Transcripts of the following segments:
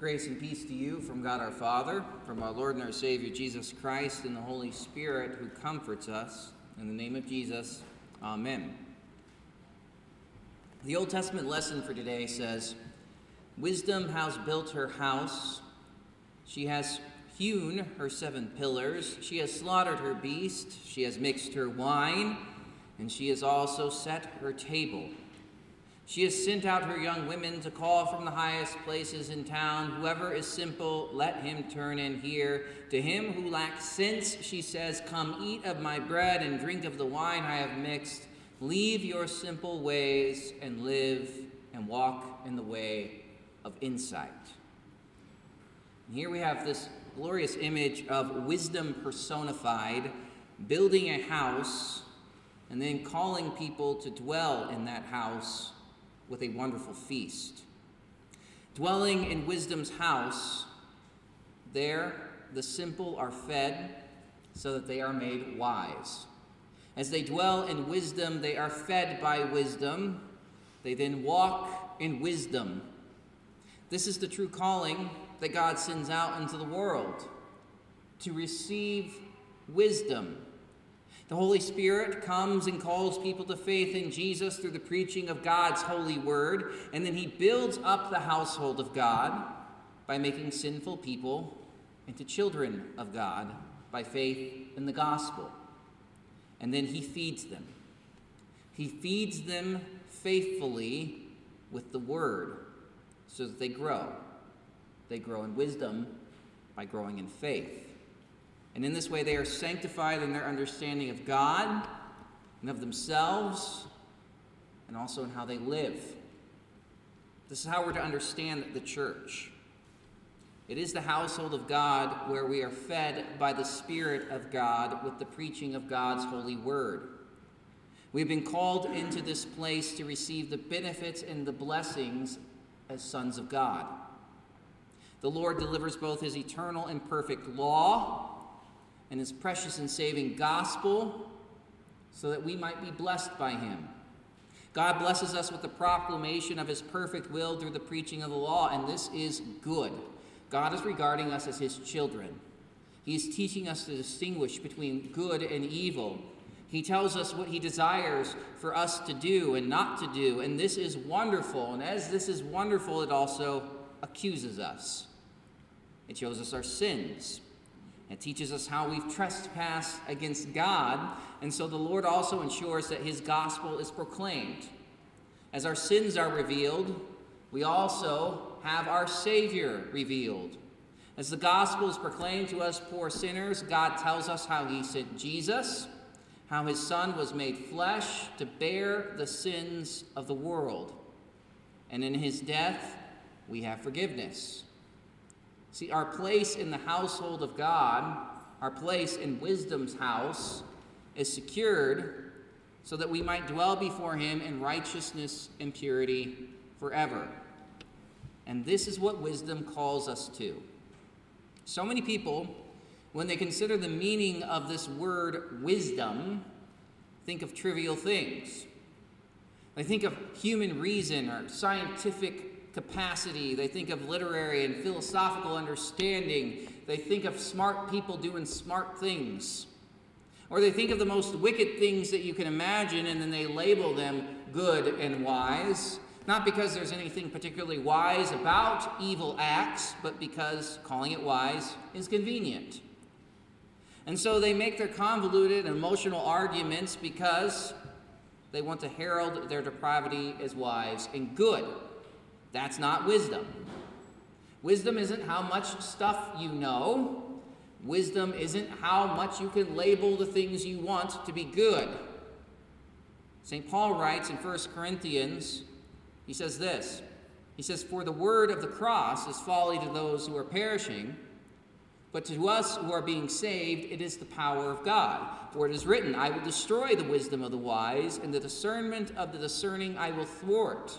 Grace and peace to you from God our Father, from our Lord and our Savior Jesus Christ, and the Holy Spirit who comforts us. In the name of Jesus, Amen. The Old Testament lesson for today says Wisdom has built her house, she has hewn her seven pillars, she has slaughtered her beast, she has mixed her wine, and she has also set her table. She has sent out her young women to call from the highest places in town. Whoever is simple, let him turn in here. To him who lacks sense, she says, Come eat of my bread and drink of the wine I have mixed. Leave your simple ways and live and walk in the way of insight. And here we have this glorious image of wisdom personified, building a house and then calling people to dwell in that house with a wonderful feast. Dwelling in wisdom's house, there the simple are fed so that they are made wise. As they dwell in wisdom, they are fed by wisdom. They then walk in wisdom. This is the true calling that God sends out into the world to receive wisdom the Holy Spirit comes and calls people to faith in Jesus through the preaching of God's holy word, and then he builds up the household of God by making sinful people into children of God by faith in the gospel. And then he feeds them. He feeds them faithfully with the word so that they grow. They grow in wisdom by growing in faith. And in this way, they are sanctified in their understanding of God and of themselves, and also in how they live. This is how we're to understand the church. It is the household of God where we are fed by the Spirit of God with the preaching of God's holy word. We've been called into this place to receive the benefits and the blessings as sons of God. The Lord delivers both his eternal and perfect law and his precious and saving gospel so that we might be blessed by him. God blesses us with the proclamation of his perfect will through the preaching of the law, and this is good. God is regarding us as his children. He is teaching us to distinguish between good and evil. He tells us what he desires for us to do and not to do, and this is wonderful. And as this is wonderful, it also accuses us. It shows us our sins. It teaches us how we've trespassed against God, and so the Lord also ensures that His gospel is proclaimed. As our sins are revealed, we also have our Savior revealed. As the gospel is proclaimed to us poor sinners, God tells us how He sent Jesus, how His Son was made flesh to bear the sins of the world. And in His death, we have forgiveness. See, our place in the household of God, our place in wisdom's house, is secured so that we might dwell before Him in righteousness and purity forever. And this is what wisdom calls us to. So many people, when they consider the meaning of this word wisdom, think of trivial things. They think of human reason or scientific capacity. They think of literary and philosophical understanding. They think of smart people doing smart things. Or they think of the most wicked things that you can imagine and then they label them good and wise. Not because there's anything particularly wise about evil acts, but because calling it wise is convenient. And so they make their convoluted and emotional arguments because they want to herald their depravity as wise and good. That's not wisdom. Wisdom isn't how much stuff you know. Wisdom isn't how much you can label the things you want to be good. St. Paul writes in 1 Corinthians, he says this He says, For the word of the cross is folly to those who are perishing, but to us who are being saved, it is the power of God. For it is written, I will destroy the wisdom of the wise, and the discernment of the discerning I will thwart.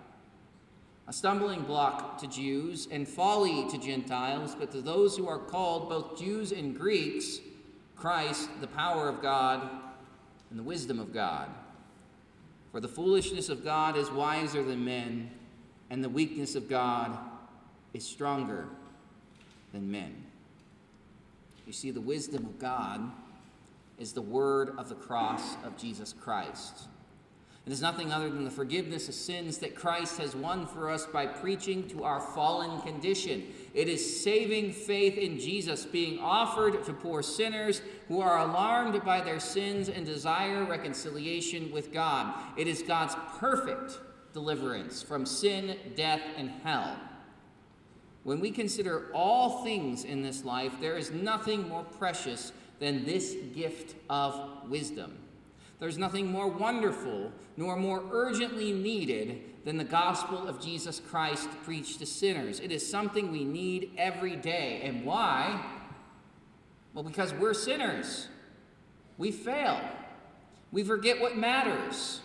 A stumbling block to Jews and folly to Gentiles, but to those who are called, both Jews and Greeks, Christ, the power of God and the wisdom of God. For the foolishness of God is wiser than men, and the weakness of God is stronger than men. You see, the wisdom of God is the word of the cross of Jesus Christ. It is nothing other than the forgiveness of sins that Christ has won for us by preaching to our fallen condition. It is saving faith in Jesus being offered to poor sinners who are alarmed by their sins and desire reconciliation with God. It is God's perfect deliverance from sin, death, and hell. When we consider all things in this life, there is nothing more precious than this gift of wisdom. There's nothing more wonderful nor more urgently needed than the gospel of Jesus Christ preached to sinners. It is something we need every day. And why? Well, because we're sinners. We fail. We forget what matters.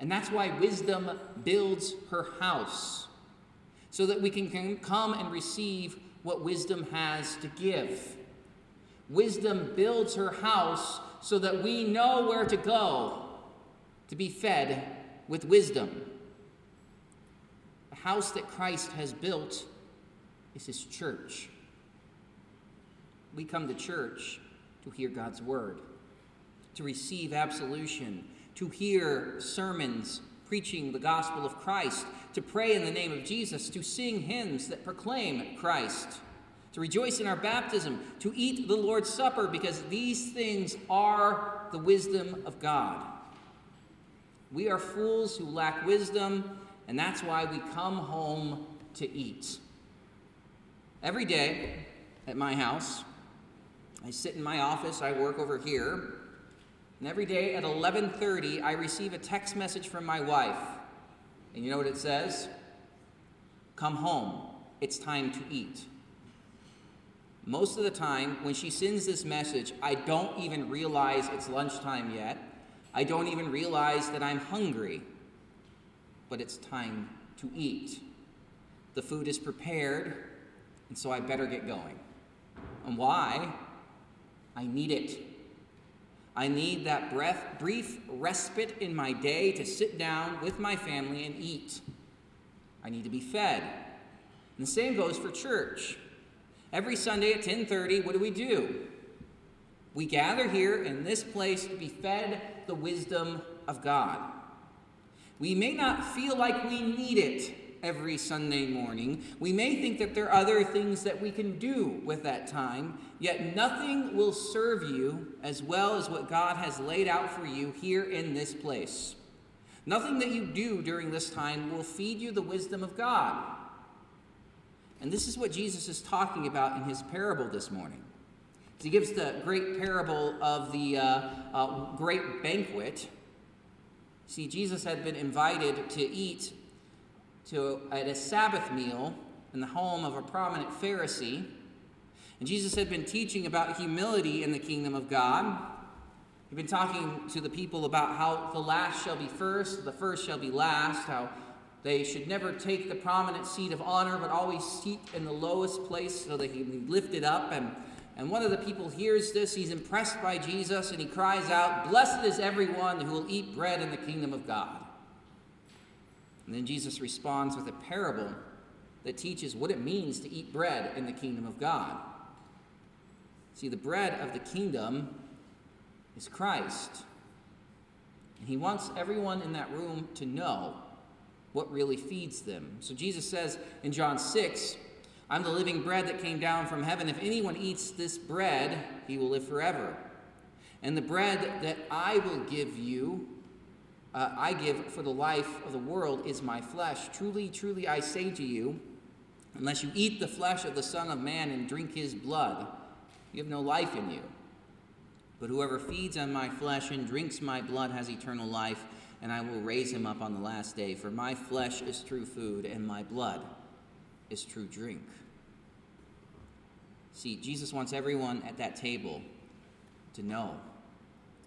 And that's why wisdom builds her house, so that we can come and receive what wisdom has to give. Wisdom builds her house so that we know where to go to be fed with wisdom. The house that Christ has built is his church. We come to church to hear God's word, to receive absolution, to hear sermons preaching the gospel of Christ, to pray in the name of Jesus, to sing hymns that proclaim Christ to rejoice in our baptism, to eat the Lord's Supper, because these things are the wisdom of God. We are fools who lack wisdom, and that's why we come home to eat. Every day at my house, I sit in my office, I work over here, and every day at 11:30 I receive a text message from my wife. And you know what it says? Come home. It's time to eat. Most of the time, when she sends this message, I don't even realize it's lunchtime yet. I don't even realize that I'm hungry. But it's time to eat. The food is prepared, and so I better get going. And why? I need it. I need that breath, brief respite in my day to sit down with my family and eat. I need to be fed. And the same goes for church. Every Sunday at 10:30, what do we do? We gather here in this place to be fed the wisdom of God. We may not feel like we need it every Sunday morning. We may think that there are other things that we can do with that time, yet nothing will serve you as well as what God has laid out for you here in this place. Nothing that you do during this time will feed you the wisdom of God. And this is what Jesus is talking about in his parable this morning. He gives the great parable of the uh, uh, great banquet. See, Jesus had been invited to eat to, at a Sabbath meal in the home of a prominent Pharisee. And Jesus had been teaching about humility in the kingdom of God. He'd been talking to the people about how the last shall be first, the first shall be last, how they should never take the prominent seat of honor, but always seat in the lowest place so he can be lifted up. And, and one of the people hears this. He's impressed by Jesus, and he cries out, Blessed is everyone who will eat bread in the kingdom of God. And then Jesus responds with a parable that teaches what it means to eat bread in the kingdom of God. See, the bread of the kingdom is Christ. And he wants everyone in that room to know what really feeds them. So Jesus says in John 6, I'm the living bread that came down from heaven. If anyone eats this bread, he will live forever. And the bread that I will give you, uh, I give for the life of the world, is my flesh. Truly, truly, I say to you, unless you eat the flesh of the Son of Man and drink his blood, you have no life in you. But whoever feeds on my flesh and drinks my blood has eternal life and I will raise him up on the last day. For my flesh is true food, and my blood is true drink. See, Jesus wants everyone at that table to know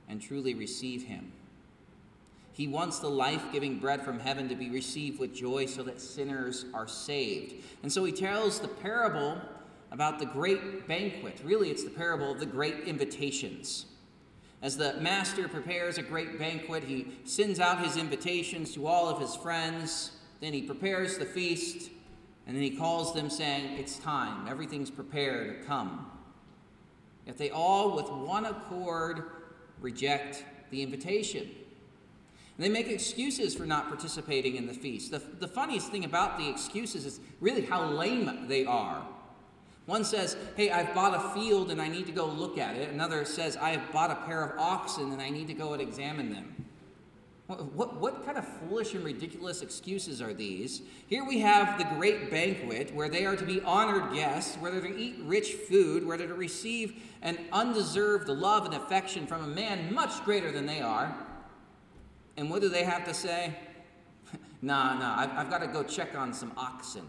and truly receive him. He wants the life giving bread from heaven to be received with joy so that sinners are saved. And so he tells the parable about the great banquet. Really, it's the parable of the great invitations. As the master prepares a great banquet, he sends out his invitations to all of his friends. Then he prepares the feast, and then he calls them, saying, It's time. Everything's prepared. Come. Yet they all, with one accord, reject the invitation. And they make excuses for not participating in the feast. The, the funniest thing about the excuses is really how lame they are. One says, Hey, I've bought a field and I need to go look at it. Another says, I have bought a pair of oxen and I need to go and examine them. What, what, what, kind of foolish and ridiculous excuses are these? Here we have the great banquet where they are to be honored guests, where they're to eat rich food, where they're to receive an undeserved love and affection from a man much greater than they are. And what do they have to say? nah, nah, I've, I've got to go check on some oxen.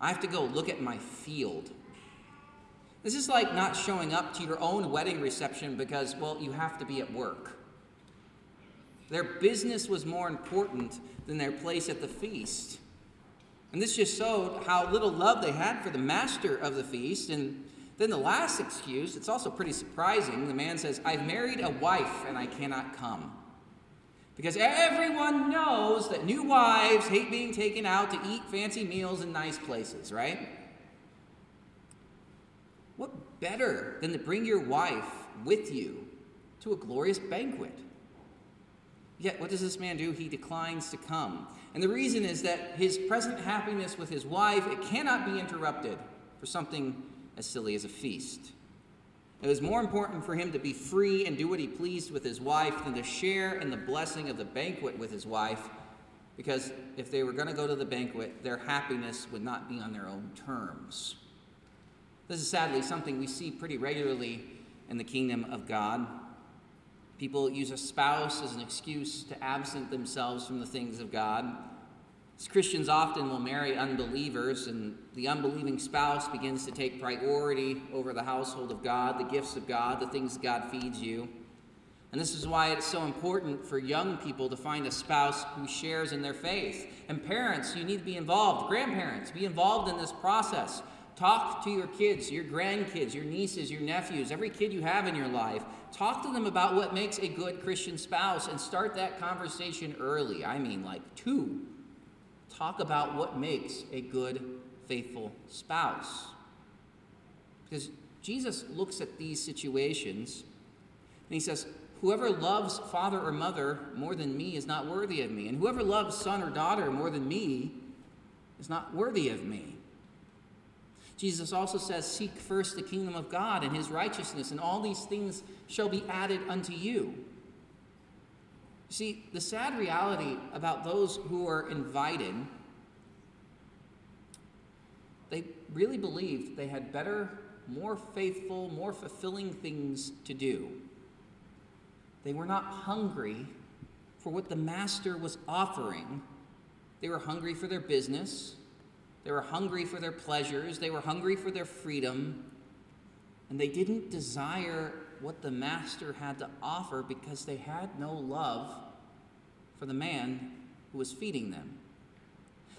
I have to go look at my field. This is like not showing up to your own wedding reception because, well, you have to be at work. Their business was more important than their place at the feast. And this just showed how little love they had for the master of the feast. And then the last excuse, it's also pretty surprising. The man says, I've married a wife and I cannot come. Because everyone knows that new wives hate being taken out to eat fancy meals in nice places, right? What better than to bring your wife with you to a glorious banquet? Yet, what does this man do? He declines to come. And the reason is that his present happiness with his wife, it cannot be interrupted for something as silly as a feast. It was more important for him to be free and do what he pleased with his wife than to share in the blessing of the banquet with his wife, because if they were going to go to the banquet, their happiness would not be on their own terms. This is sadly something we see pretty regularly in the kingdom of God. People use a spouse as an excuse to absent themselves from the things of God. Christians often will marry unbelievers, and the unbelieving spouse begins to take priority over the household of God, the gifts of God, the things God feeds you. And this is why it's so important for young people to find a spouse who shares in their faith. And parents, you need to be involved. Grandparents, be involved in this process. Talk to your kids, your grandkids, your nieces, your nephews, every kid you have in your life. Talk to them about what makes a good Christian spouse and start that conversation early. I mean, like two talk about what makes a good, faithful spouse. Because Jesus looks at these situations and he says, Whoever loves father or mother more than me is not worthy of me. And whoever loves son or daughter more than me is not worthy of me. Jesus also says, Seek first the kingdom of God and his righteousness, and all these things shall be added unto you. See, the sad reality about those who are invited, they really believed they had better, more faithful, more fulfilling things to do. They were not hungry for what the master was offering. They were hungry for their business. They were hungry for their pleasures. They were hungry for their freedom. And they didn't desire what the master had to offer because they had no love for the man who was feeding them.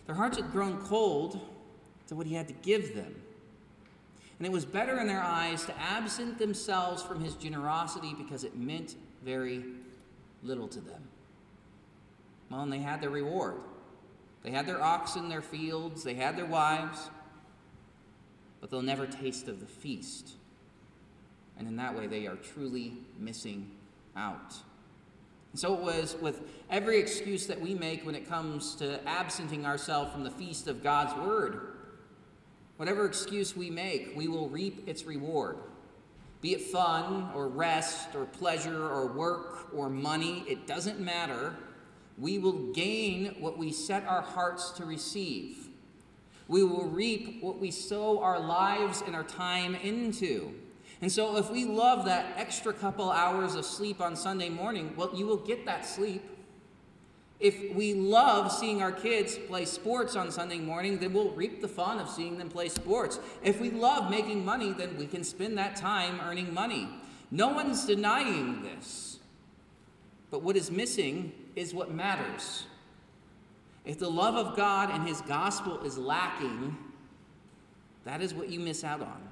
Their hearts had grown cold to what he had to give them. And it was better in their eyes to absent themselves from his generosity because it meant very little to them. Well, and they had their reward. They had their oxen, their fields, they had their wives, but they'll never taste of the feast. And in that way, they are truly missing out. And so it was with every excuse that we make when it comes to absenting ourselves from the feast of God's Word. Whatever excuse we make, we will reap its reward. Be it fun or rest or pleasure or work or money, it doesn't matter. We will gain what we set our hearts to receive. We will reap what we sow our lives and our time into. And so, if we love that extra couple hours of sleep on Sunday morning, well, you will get that sleep. If we love seeing our kids play sports on Sunday morning, then we'll reap the fun of seeing them play sports. If we love making money, then we can spend that time earning money. No one's denying this. But what is missing is what matters. If the love of God and His gospel is lacking, that is what you miss out on.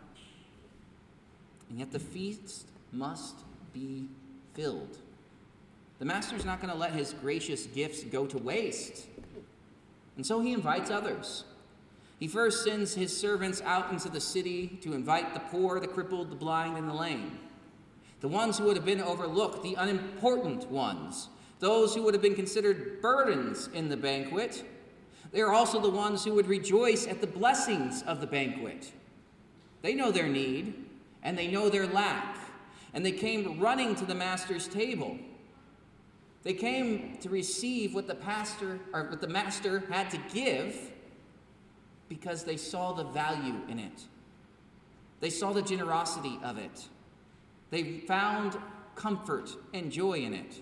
And yet the feast must be filled. The master's not going to let his gracious gifts go to waste. And so he invites others. He first sends his servants out into the city to invite the poor, the crippled, the blind, and the lame. The ones who would have been overlooked, the unimportant ones, those who would have been considered burdens in the banquet. They are also the ones who would rejoice at the blessings of the banquet. They know their need and they know their lack, and they came running to the master's table. They came to receive what the pastor or what the master had to give because they saw the value in it. They saw the generosity of it. They found comfort and joy in it.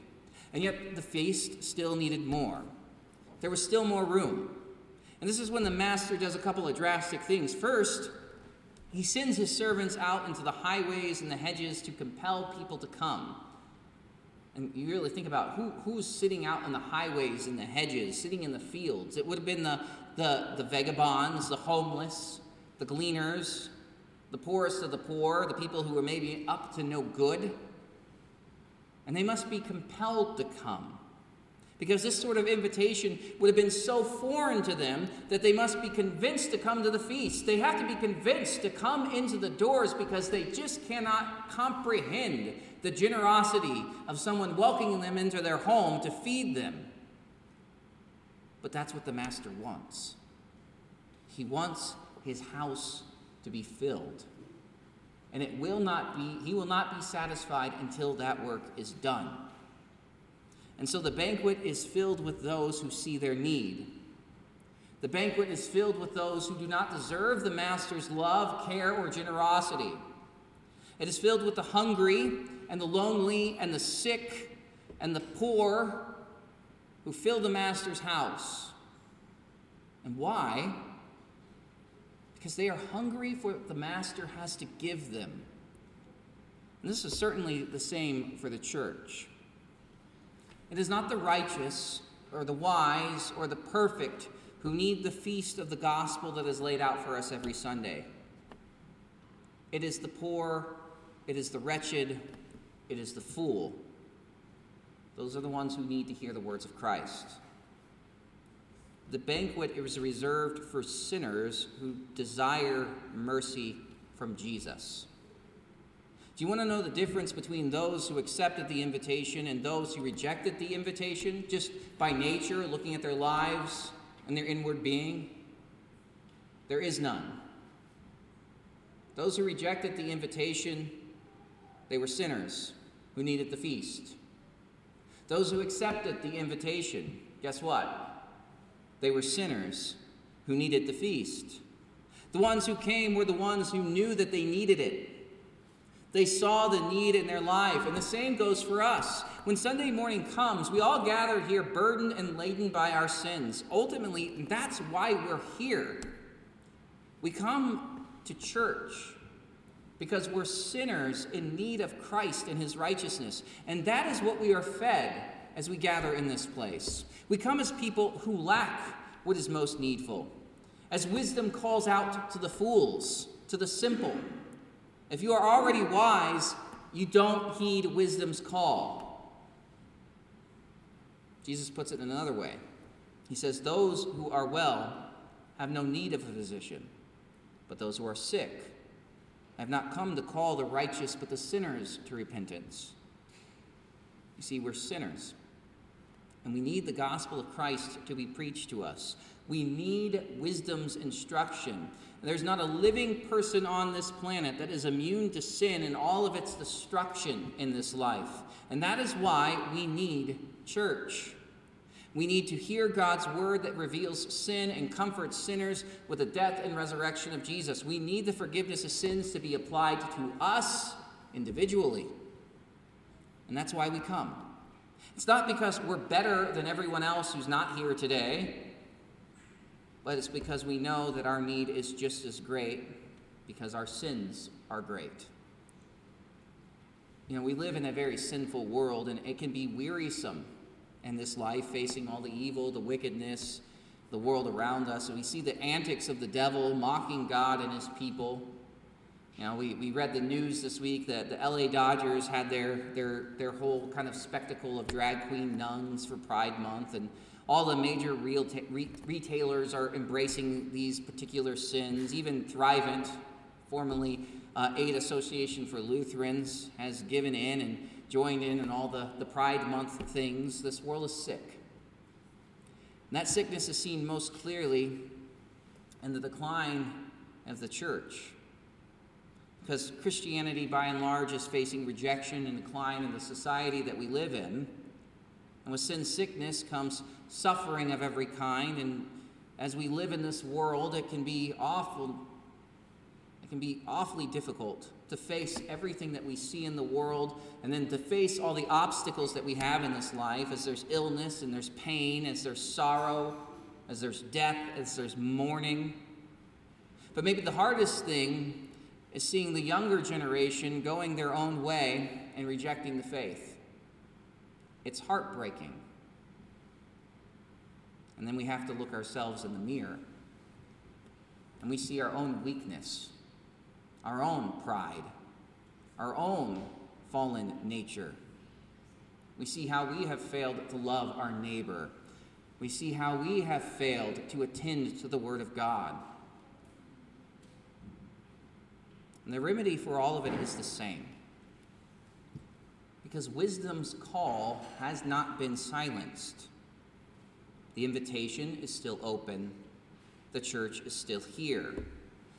And yet the feast still needed more. There was still more room. And this is when the master does a couple of drastic things. First, he sends his servants out into the highways and the hedges to compel people to come. And you really think about who, who's sitting out in the highways and the hedges, sitting in the fields. It would have been the, the, the vagabonds, the homeless, the gleaners, the poorest of the poor, the people who were maybe up to no good. And they must be compelled to come. Because this sort of invitation would have been so foreign to them that they must be convinced to come to the feast. They have to be convinced to come into the doors because they just cannot comprehend the generosity of someone welcoming them into their home to feed them. But that's what the Master wants. He wants his house to be filled. And it will not be, he will not be satisfied until that work is done. And so the banquet is filled with those who see their need. The banquet is filled with those who do not deserve the Master's love, care, or generosity. It is filled with the hungry and the lonely and the sick and the poor who fill the Master's house. And why? Because they are hungry for what the Master has to give them. And this is certainly the same for the church. It is not the righteous or the wise or the perfect who need the feast of the gospel that is laid out for us every Sunday. It is the poor, it is the wretched, it is the fool. Those are the ones who need to hear the words of Christ. The banquet is reserved for sinners who desire mercy from Jesus. Do you want to know the difference between those who accepted the invitation and those who rejected the invitation, just by nature, looking at their lives and their inward being? There is none. Those who rejected the invitation, they were sinners who needed the feast. Those who accepted the invitation, guess what? They were sinners who needed the feast. The ones who came were the ones who knew that they needed it they saw the need in their life. And the same goes for us. When Sunday morning comes, we all gather here burdened and laden by our sins. Ultimately, that's why we're here. We come to church because we're sinners in need of Christ and his righteousness. And that is what we are fed as we gather in this place. We come as people who lack what is most needful, as wisdom calls out to the fools, to the simple if you are already wise, you don't heed wisdom's call. Jesus puts it in another way. He says, Those who are well have no need of a physician, but those who are sick. Have not come to call the righteous, but the sinners to repentance. You see, we're sinners, and we need the gospel of Christ to be preached to us. We need wisdom's instruction. There's not a living person on this planet that is immune to sin and all of its destruction in this life. And that is why we need church. We need to hear God's word that reveals sin and comforts sinners with the death and resurrection of Jesus. We need the forgiveness of sins to be applied to us individually. And that's why we come. It's not because we're better than everyone else who's not here today, but it's because we know that our need is just as great because our sins are great. You know, we live in a very sinful world, and it can be wearisome in this life, facing all the evil, the wickedness, the world around us. And we see the antics of the devil mocking God and his people. You know, we, we read the news this week that the LA Dodgers had their, their, their whole kind of spectacle of drag queen nuns for Pride Month, and all the major real re- retailers are embracing these particular sins. Even Thrivent, formerly uh, Aid Association for Lutherans has given in and joined in in all the, the Pride Month things. This world is sick. And that sickness is seen most clearly in the decline of the church. Because Christianity, by and large, is facing rejection and decline in the society that we live in. And with sin sickness comes suffering of every kind. And as we live in this world, it can be awful it can be awfully difficult to face everything that we see in the world and then to face all the obstacles that we have in this life as there's illness and there's pain, as there's sorrow, as there's death, as there's mourning. But maybe the hardest thing is seeing the younger generation going their own way and rejecting the faith. It's heartbreaking. And then we have to look ourselves in the mirror and we see our own weakness our own pride, our own fallen nature. We see how we have failed to love our neighbor. We see how we have failed to attend to the Word of God. And the remedy for all of it is the same. Because wisdom's call has not been silenced. The invitation is still open. The church is still here.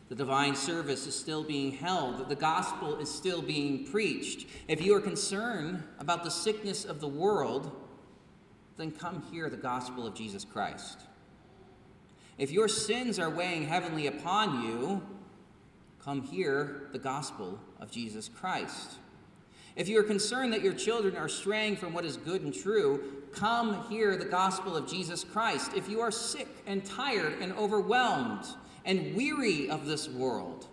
The divine service is still being held. The gospel is still being preached. If you are concerned about the sickness of the world, then come hear the gospel of Jesus Christ. If your sins are weighing heavily upon you, come hear the gospel of Jesus Christ. If you are concerned that your children are straying from what is good and true, come hear the gospel of Jesus Christ. If you are sick and tired and overwhelmed, and weary of this world,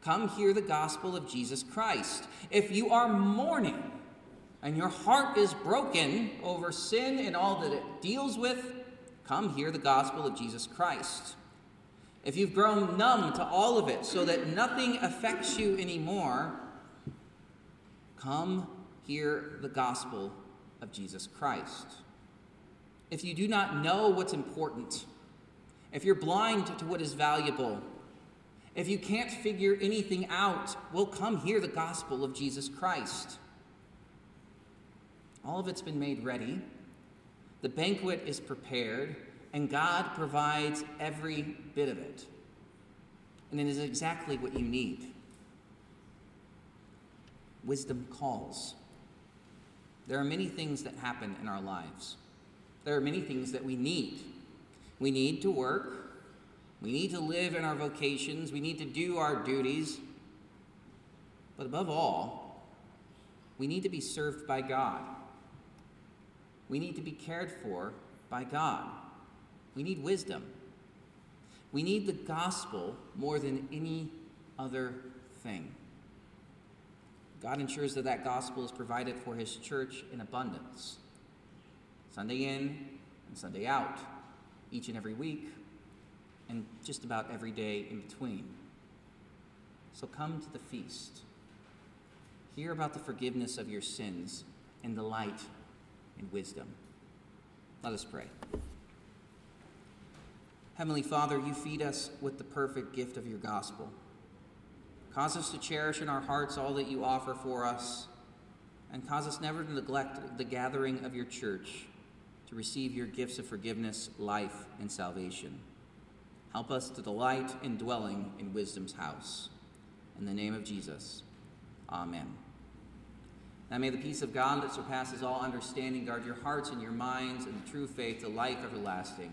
come hear the gospel of Jesus Christ. If you are mourning and your heart is broken over sin and all that it deals with, come hear the gospel of Jesus Christ. If you've grown numb to all of it so that nothing affects you anymore, come hear the gospel of Jesus Christ. If you do not know what's important, if you're blind to what is valuable, if you can't figure anything out, well, come hear the gospel of Jesus Christ. All of it's been made ready. The banquet is prepared, and God provides every bit of it. And it is exactly what you need. Wisdom calls. There are many things that happen in our lives. There are many things that we need. We need to work. We need to live in our vocations. We need to do our duties. But above all, we need to be served by God. We need to be cared for by God. We need wisdom. We need the gospel more than any other thing. God ensures that that gospel is provided for his church in abundance. Sunday in and Sunday out each and every week, and just about every day in between. So come to the feast. Hear about the forgiveness of your sins and delight in wisdom. Let us pray. Heavenly Father, you feed us with the perfect gift of your gospel. Cause us to cherish in our hearts all that you offer for us, and cause us never to neglect the gathering of your church to receive your gifts of forgiveness, life, and salvation. Help us to delight in dwelling in wisdom's house. In the name of Jesus, amen. Now may the peace of God that surpasses all understanding guard your hearts and your minds in the true faith to life everlasting.